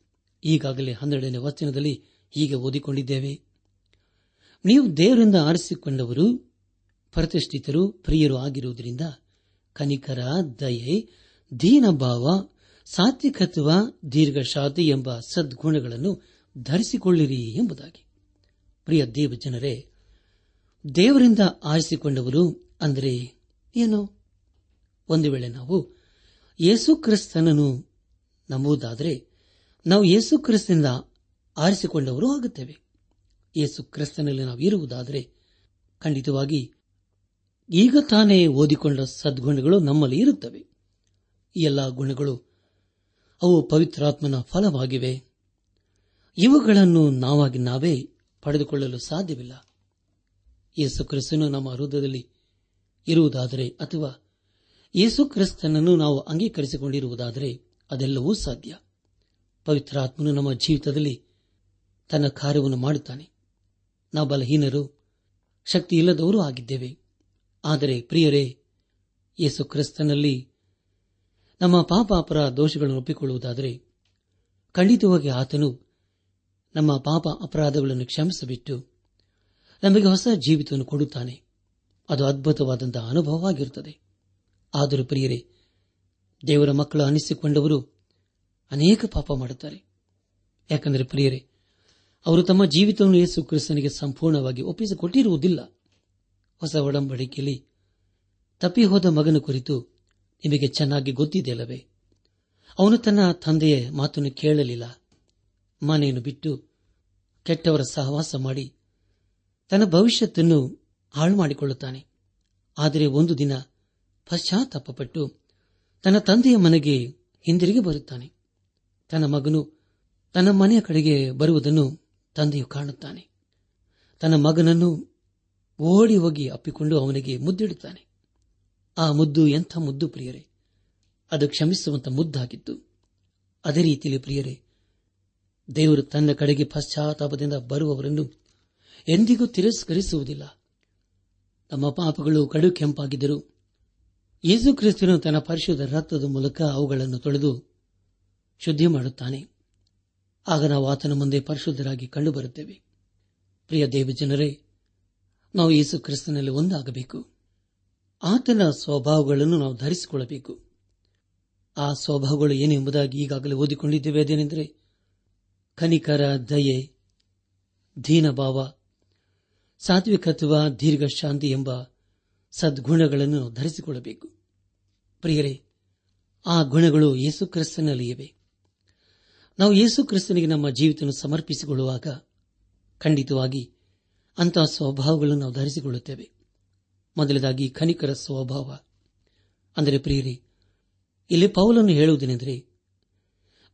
Speaker 1: ಈಗಾಗಲೇ ಹನ್ನೆರಡನೇ ವಚನದಲ್ಲಿ ಹೀಗೆ ಓದಿಕೊಂಡಿದ್ದೇವೆ. ನೀವು ದೇವರಿಂದ ಆರಿಸಿಕೊಂಡವರು ಪ್ರತಿಷ್ಠಿತರು ಪ್ರಿಯರು ಆಗಿರುವುದರಿಂದ ಕನಿಕರ, ದಯೆ ದೀನಭಾವ ಸಾತ್ವಿಕತ್ವ, ದೀರ್ಘಶಾತಿ ಎಂಬ ಸದ್ಗುಣಗಳನ್ನು ಧರಿಸಿಕೊಳ್ಳಿರಿ ಎಂಬುದಾಗಿ. ಪ್ರಿಯ ದೇವಜನರೇ, ದೇವರಿಂದ ಆರಿಸಿಕೊಂಡವರು ಅಂದರೆ ಏನು? ಒಂದು ವೇಳೆ ನಾವು ಯೇಸುಕ್ರಿಸ್ತನನ್ನು ನಂಬುವುದಾದರೆ ನಾವು ಯೇಸು ಕ್ರಿಸ್ತನಿಂದ ಆರಿಸಿಕೊಂಡವರು ಆಗುತ್ತೇವೆ. ಯೇಸು ಕ್ರಿಸ್ತನಲ್ಲಿ ನಾವು ಇರುವುದಾದರೆ ಖಂಡಿತವಾಗಿ ಈಗ ತಾನೇ ಓದಿಕೊಂಡ ಸದ್ಗುಣಗಳು ನಮ್ಮಲ್ಲಿ ಇರುತ್ತವೆ. ಎಲ್ಲ ಗುಣಗಳು, ಅವು ಪವಿತ್ರಾತ್ಮನ ಫಲವಾಗಿವೆ. ಇವುಗಳನ್ನು ನಾವಾಗಿ ನಾವೇ ಪಡೆದುಕೊಳ್ಳಲು ಸಾಧ್ಯವಿಲ್ಲ. ಯೇಸು ಕ್ರಿಸ್ತನು ನಮ್ಮ ಹೃದಯದಲ್ಲಿ ಇರುವುದಾದರೆ ಅಥವಾ ಯೇಸು ಕ್ರಿಸ್ತನನ್ನು ನಾವು ಅಂಗೀಕರಿಸಿಕೊಂಡಿರುವುದಾದರೆ ಅದೆಲ್ಲವೂ ಸಾಧ್ಯ. ಪವಿತ್ರಾತ್ಮನು ನಮ್ಮ ಜೀವಿತದಲ್ಲಿ ತನ್ನ ಕಾರ್ಯವನ್ನು ಮಾಡುತ್ತಾನೆ. ನಾವು ಬಲಹೀನರು ಶಕ್ತಿ ಇಲ್ಲದವರೂ ಆಗಿದ್ದೇವೆ. ಆದರೆ ಪ್ರಿಯರೇ, ಯೇಸು ಕ್ರಿಸ್ತನಲ್ಲಿ ನಮ್ಮ ಪಾಪ ಅಪರಾಧ ದೋಷಗಳನ್ನು ಒಪ್ಪಿಕೊಳ್ಳುವುದಾದರೆ, ಖಂಡಿತವಾಗಿ ಆತನು ನಮ್ಮ ಪಾಪ ಅಪರಾಧಗಳನ್ನು ಕ್ಷಮಿಸಿಬಿಟ್ಟು ನಮಗೆ ಹೊಸ ಜೀವಿತವನ್ನು ಕೊಡುತ್ತಾನೆ. ಅದು ಅದ್ಭುತವಾದಂತಹ ಅನುಭವವಾಗಿರುತ್ತದೆ. ಆದರೂ ಪ್ರಿಯರೇ, ದೇವರ ಮಕ್ಕಳು ಅನಿಸಿಕೊಂಡವರು ಅನೇಕ ಪಾಪ ಮಾಡುತ್ತಾರೆ. ಯಾಕಂದರೆ ಪ್ರಿಯರೇ, ಅವರು ತಮ್ಮ ಜೀವಿತವನ್ನು ಯೇಸು ಕ್ರಿಸ್ತನಿಗೆ ಸಂಪೂರ್ಣವಾಗಿ ಒಪ್ಪಿಸಿಕೊಟ್ಟಿರುವುದಿಲ್ಲ. ಹೊಸ ಒಡಂಬಡಿಕೆಯಲ್ಲಿ ತಪ್ಪಿಹೋದ ಮಗನ ಕುರಿತು ನಿಮಗೆ ಚೆನ್ನಾಗಿ ಗೊತ್ತಿದೆಯಲ್ಲವೇ? ಅವನು ತನ್ನ ತಂದೆಯ ಮಾತನ್ನು ಕೇಳಲಿಲ್ಲ. ಮನೆಯನ್ನು ಬಿಟ್ಟು ಕೆಟ್ಟವರ ಸಹವಾಸ ಮಾಡಿ ತನ್ನ ಭವಿಷ್ಯತ್ತನ್ನು ಹಾಳು ಮಾಡಿಕೊಳ್ಳುತ್ತಾನೆ. ಆದರೆ ಒಂದು ದಿನ ಪಶ್ಚಾತ್ತಾಪಪಟ್ಟು ತನ್ನ ತಂದೆಯ ಮನೆಗೆ ಹಿಂದಿರುಗಿ ಬರುತ್ತಾನೆ. ತನ್ನ ಮಗನು ತನ್ನ ಮನೆಯ ಕಡೆಗೆ ಬರುವುದನ್ನು ತಂದೆಯು ಕಾಣುತ್ತಾನೆ. ತನ್ನ ಮಗನನ್ನು ಓಡಿ ಹೋಗಿ ಅಪ್ಪಿಕೊಂಡು ಅವನಿಗೆ ಮುದ್ದಿಡುತ್ತಾನೆ. ಆ ಮುದ್ದು ಎಂಥ ಮುದ್ದು ಪ್ರಿಯರೇ? ಅದು ಕ್ಷಮಿಸುವಂತ ಮುದ್ದಾಗಿತ್ತು ಅದೇ ರೀತಿಯಲ್ಲಿ ಪ್ರಿಯರೇ, ದೇವರು ತನ್ನ ಕಡೆಗೆ ಪಶ್ಚಾತ್ತಾಪದಿಂದ ಬರುವವರನ್ನು ಎಂದಿಗೂ ತಿರಸ್ಕರಿಸುವುದಿಲ್ಲ. ನಮ್ಮ ಪಾಪಗಳು ಕಡು ಕೆಂಪಾಗಿದ್ದರು ಯೇಸು ಕ್ರಿಸ್ತನು ತನ್ನ ಪರಿಶುದ್ಧ ರಕ್ತದ ಮೂಲಕ ಅವುಗಳನ್ನು ತೊಳೆದು ಶುದ್ಧಿ ಮಾಡುತ್ತಾನೆ. ಆಗ ನಾವು ಆತನ ಮುಂದೆ ಪರಿಶುದ್ಧರಾಗಿ ಕಂಡುಬರುತ್ತೇವೆ. ಪ್ರಿಯ ದೇವಜನರೇ ನಾವು ಯೇಸು ಕ್ರಿಸ್ತನಲ್ಲಿ ಒಂದಾಗಬೇಕು. ಆತನ ಸ್ವಭಾವಗಳನ್ನು ನಾವು ಧರಿಸಿಕೊಳ್ಳಬೇಕು. ಆ ಸ್ವಭಾವಗಳು ಏನು ಎಂಬುದಾಗಿ ಈಗಾಗಲೇ ಓದಿಕೊಂಡಿದ್ದೇವೆ. ಅದೇನೆಂದರೆ ಕನಿಕರ ದಯೆ, ದೀನಭಾವ, ಸಾತ್ವಿಕತ್ವ ದೀರ್ಘ ಶಾಂತಿ ಎಂಬ ಸದ್ಗುಣಗಳನ್ನು ಧರಿಸಿಕೊಳ್ಳಬೇಕು. ಪ್ರಿಯರೇ, ಆ ಗುಣಗಳು ಯೇಸು ಕ್ರಿಸ್ತನಲ್ಲಿಯವೆ ನಾವು ಯೇಸು ಕ್ರಿಸ್ತನಿಗೆ ನಮ್ಮ ಜೀವಿತ ಸಮರ್ಪಿಸಿಕೊಳ್ಳುವಾಗ ಖಂಡಿತವಾಗಿ ಅಂತಹ ಸ್ವಭಾವಗಳನ್ನು ನಾವು ಧರಿಸಿಕೊಳ್ಳುತ್ತೇವೆ. ಮೊದಲದಾಗಿ ಖನಿಕರ ಸ್ವಭಾವ. ಅಂದರೆ ಪ್ರಿಯರಿ, ಇಲ್ಲಿ ಪೌಲನ್ನು ಹೇಳುವುದೇನೆಂದರೆ,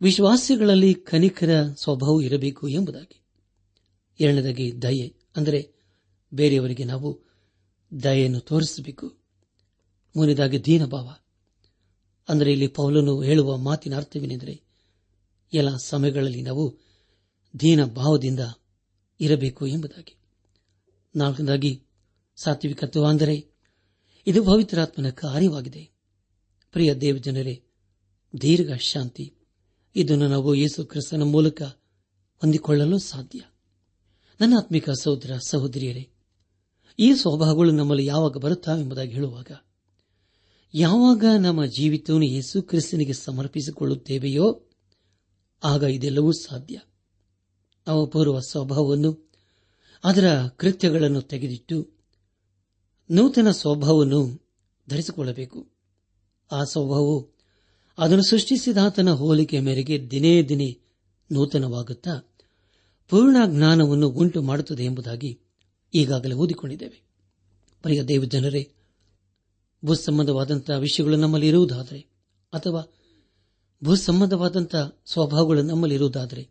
Speaker 1: ವಿಶ್ವಾಸಿಗಳಲ್ಲಿ ಖನಿಕರ ಸ್ವಭಾವ ಇರಬೇಕು ಎಂಬುದಾಗಿ. ಎರಡನೇದಾಗಿ ದಯೆ. ಅಂದರೆ ಬೇರೆಯವರಿಗೆ ನಾವು ದಯೆಯನ್ನು ತೋರಿಸಬೇಕು. ಮೂರನೇದಾಗಿ ದೀನಭಾವ. ಅಂದರೆ ಇಲ್ಲಿ ಪೌಲನು ಹೇಳುವ ಮಾತಿನ ಅರ್ಥವೇನೆಂದರೆ, ಎಲ್ಲ ಸಮಯಗಳಲ್ಲಿ ನಾವು ದೀನ ಭಾವದಿಂದ ಇರಬೇಕು ಎಂಬುದಾಗಿ. ನಾಲ್ಕನೇದಾಗಿ ಸಾತ್ವಿಕತ್ವ ಅಂದರೆ ಇದು ಪವಿತ್ರಾತ್ಮನ ಕಾರ್ಯವಾಗಿದೆ. ಪ್ರಿಯ ದೇವಜನರೇ, ದೀರ್ಘ ಶಾಂತಿ. ಇದನ್ನು ನಾವು ಯೇಸು ಕ್ರಿಸ್ತನ ಮೂಲಕ ಹೊಂದಿಕೊಳ್ಳಲು ಸಾಧ್ಯ. ನನ್ನ ಆತ್ಮಿಕ ಸಹೋದರ, ಸಹೋದರಿಯರೇ, ಈ ಸ್ವಭಾವಗಳು ನಮ್ಮಲ್ಲಿ ಯಾವಾಗ ಬರುತ್ತಾವೆಂಬುದಾಗಿ ಹೇಳುವಾಗ, ಯಾವಾಗ ನಮ್ಮ ಜೀವಿತವನ್ನು ಯೇಸು ಕ್ರಿಸ್ತನಿಗೆ ಸಮರ್ಪಿಸಿಕೊಳ್ಳುತ್ತೇವೆಯೋ, ಆಗ ಇದೆಲ್ಲವೂ ಸಾಧ್ಯ. ಅವಪೂರ್ವ ಸ್ವಭಾವವನ್ನು ಅದರ ಕೃತ್ಯಗಳನ್ನು ತೆಗೆದಿಟ್ಟು ನೂತನ ಸ್ವಭಾವವನ್ನು ಧರಿಸಿಕೊಳ್ಳಬೇಕು. ಆ ಸ್ವಭಾವವು ಅದನ್ನು ಸೃಷ್ಟಿಸಿದಾತನ ಹೋಲಿಕೆ ಮೇರೆಗೆ ದಿನೇ ದಿನೇ ನೂತನವಾಗುತ್ತಾ ಪೂರ್ಣ ಜ್ಞಾನವನ್ನು ಉಂಟು ಮಾಡುತ್ತದೆ ಎಂಬುದಾಗಿ ಈಗಾಗಲೇ ಓದಿಕೊಂಡಿದ್ದೇವೆ. ಪ್ರಿಯ ದೇವ ಜನರೇ ಭೂಸಂಬಂಧವಾದಂತಹ ವಿಷಯಗಳು ನಮ್ಮಲ್ಲಿ ಇರುವುದಾದರೆ ಅಥವಾ ಭೂಸಂಬಂಧವಾದಂತಹ ಸ್ವಭಾವಗಳು ನಮ್ಮಲ್ಲಿ ಇರುವುದಾದರೆ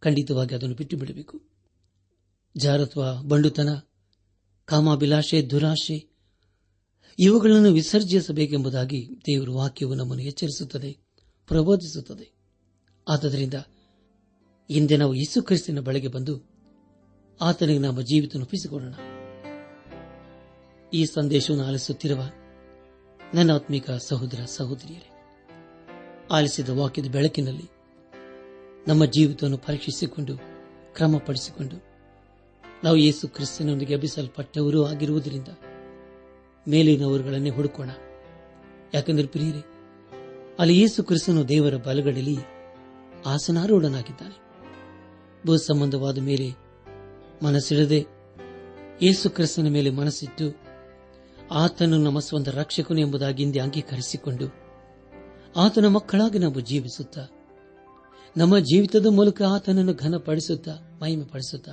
Speaker 1: ಖಂಡಿತವಾಗಿ ಅದನ್ನು ಬಿಟ್ಟು ಬಿಡಬೇಕು ಜಾರತ್ವ, ಬಂಡುತನ, ಕಾಮಾಭಿಲಾಷೆ, ದುರಾಶೆ, ಇವುಗಳನ್ನು ವಿಸರ್ಜಿಸಬೇಕೆಂಬುದಾಗಿ ದೇವರ ವಾಕ್ಯವು ನಮ್ಮನ್ನು ಎಚ್ಚರಿಸುತ್ತದೆ, ಪ್ರಬೋಧಿಸುತ್ತದೆ. ಆದ್ದರಿಂದ ಹಿಂದೆ ನಾವು ಯೇಸು ಕ್ರಿಸ್ತಿನ ಬಳಿಗೆ ಬಂದು ಆತನಿಗೆ ನಮ್ಮ ಜೀವಿತ ಒಪ್ಪಿಸಿಕೊಳ್ಳೋಣ. ಈ ಸಂದೇಶವನ್ನು ಆಲಿಸುತ್ತಿರುವ ನನ್ನ ಆತ್ಮಿಕ ಸಹೋದರ ಸಹೋದರಿಯರೇ, ಆಲಿಸಿದ ವಾಕ್ಯದ ಬೆಳಕಿನಲ್ಲಿ ನಮ್ಮ ಜೀವಿತವನ್ನು ಪರೀಕ್ಷಿಸಿಕೊಂಡು, ಕ್ರಮಪಡಿಸಿಕೊಂಡು ನಾವು ಯೇಸು ಕ್ರಿಸ್ತನೊಂದಿಗೆ ಅಭಿಸಲ್ಪಟ್ಟವರು ಆಗಿರುವುದರಿಂದ ಮೇಲಿನವರುಗಳನ್ನೇ ಹುಡುಕೋಣ. ಯಾಕೆಂದರೆ ಪ್ರಿಯರಿ, ಅಲ್ಲಿ ಯೇಸು ಕ್ರಿಸ್ತನು ದೇವರ ಬಲಗಡಲಿ ಆಸನಾರೂಢನಾಗಿದ್ದಾನೆ. ಭೂ ಸಂಬಂಧವಾದ ಮೇಲೆ ಮನಸ್ಸಿಡದೆ ಯೇಸು ಕ್ರಿಸ್ತನ ಮೇಲೆ ಮನಸ್ಸಿಟ್ಟು ಆತನು ನಮ್ಮ ಸ್ವಂತ ರಕ್ಷಕನು ಎಂಬುದಾಗಿ ಹಿಂದೆ ಅಂಗೀಕರಿಸಿಕೊಂಡು ಆತನ ಮಕ್ಕಳಾಗಿ ನಾವು ಜೀವಿಸುತ್ತಾ, ನಮ್ಮ ಜೀವಿತದ ಮೂಲಕ ಆತನನ್ನು ಘನಪಡಿಸುತ್ತಾ ಮಹಿಮೆ ಪಡಿಸುತ್ತಾ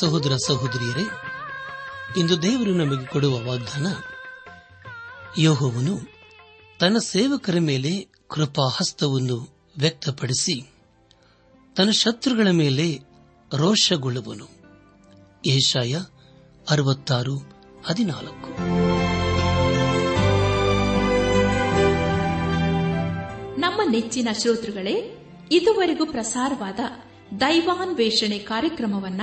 Speaker 1: ಸಹೋದರ ಸಹೋದರಿಯರೇ, ಇಂದು ದೇವರು ನಮಗೆ ಕೊಡುವ ವಾಗ್ದಾನ, ಯೋಹವನು ತನ್ನ ಸೇವಕರ ಮೇಲೆ ಕೃಪಾಹಸ್ತವನ್ನು ವ್ಯಕ್ತಪಡಿಸಿ ತನ್ನ ಶತ್ರುಗಳ ಮೇಲೆ ರೋಷಗೊಳ್ಳುವನು. ಏಷಾಯ ಅರವತ್ತಾರು, ಹದಿನಾಲ್ಕು.
Speaker 2: ನಮ್ಮ ನೆಚ್ಚಿನ ಶ್ರೋತೃಗಳೇ, ಇದುವರೆಗೂ ಪ್ರಸಾರವಾದ ದೈವಾನ್ವೇಷಣೆ ಕಾರ್ಯಕ್ರಮವನ್ನ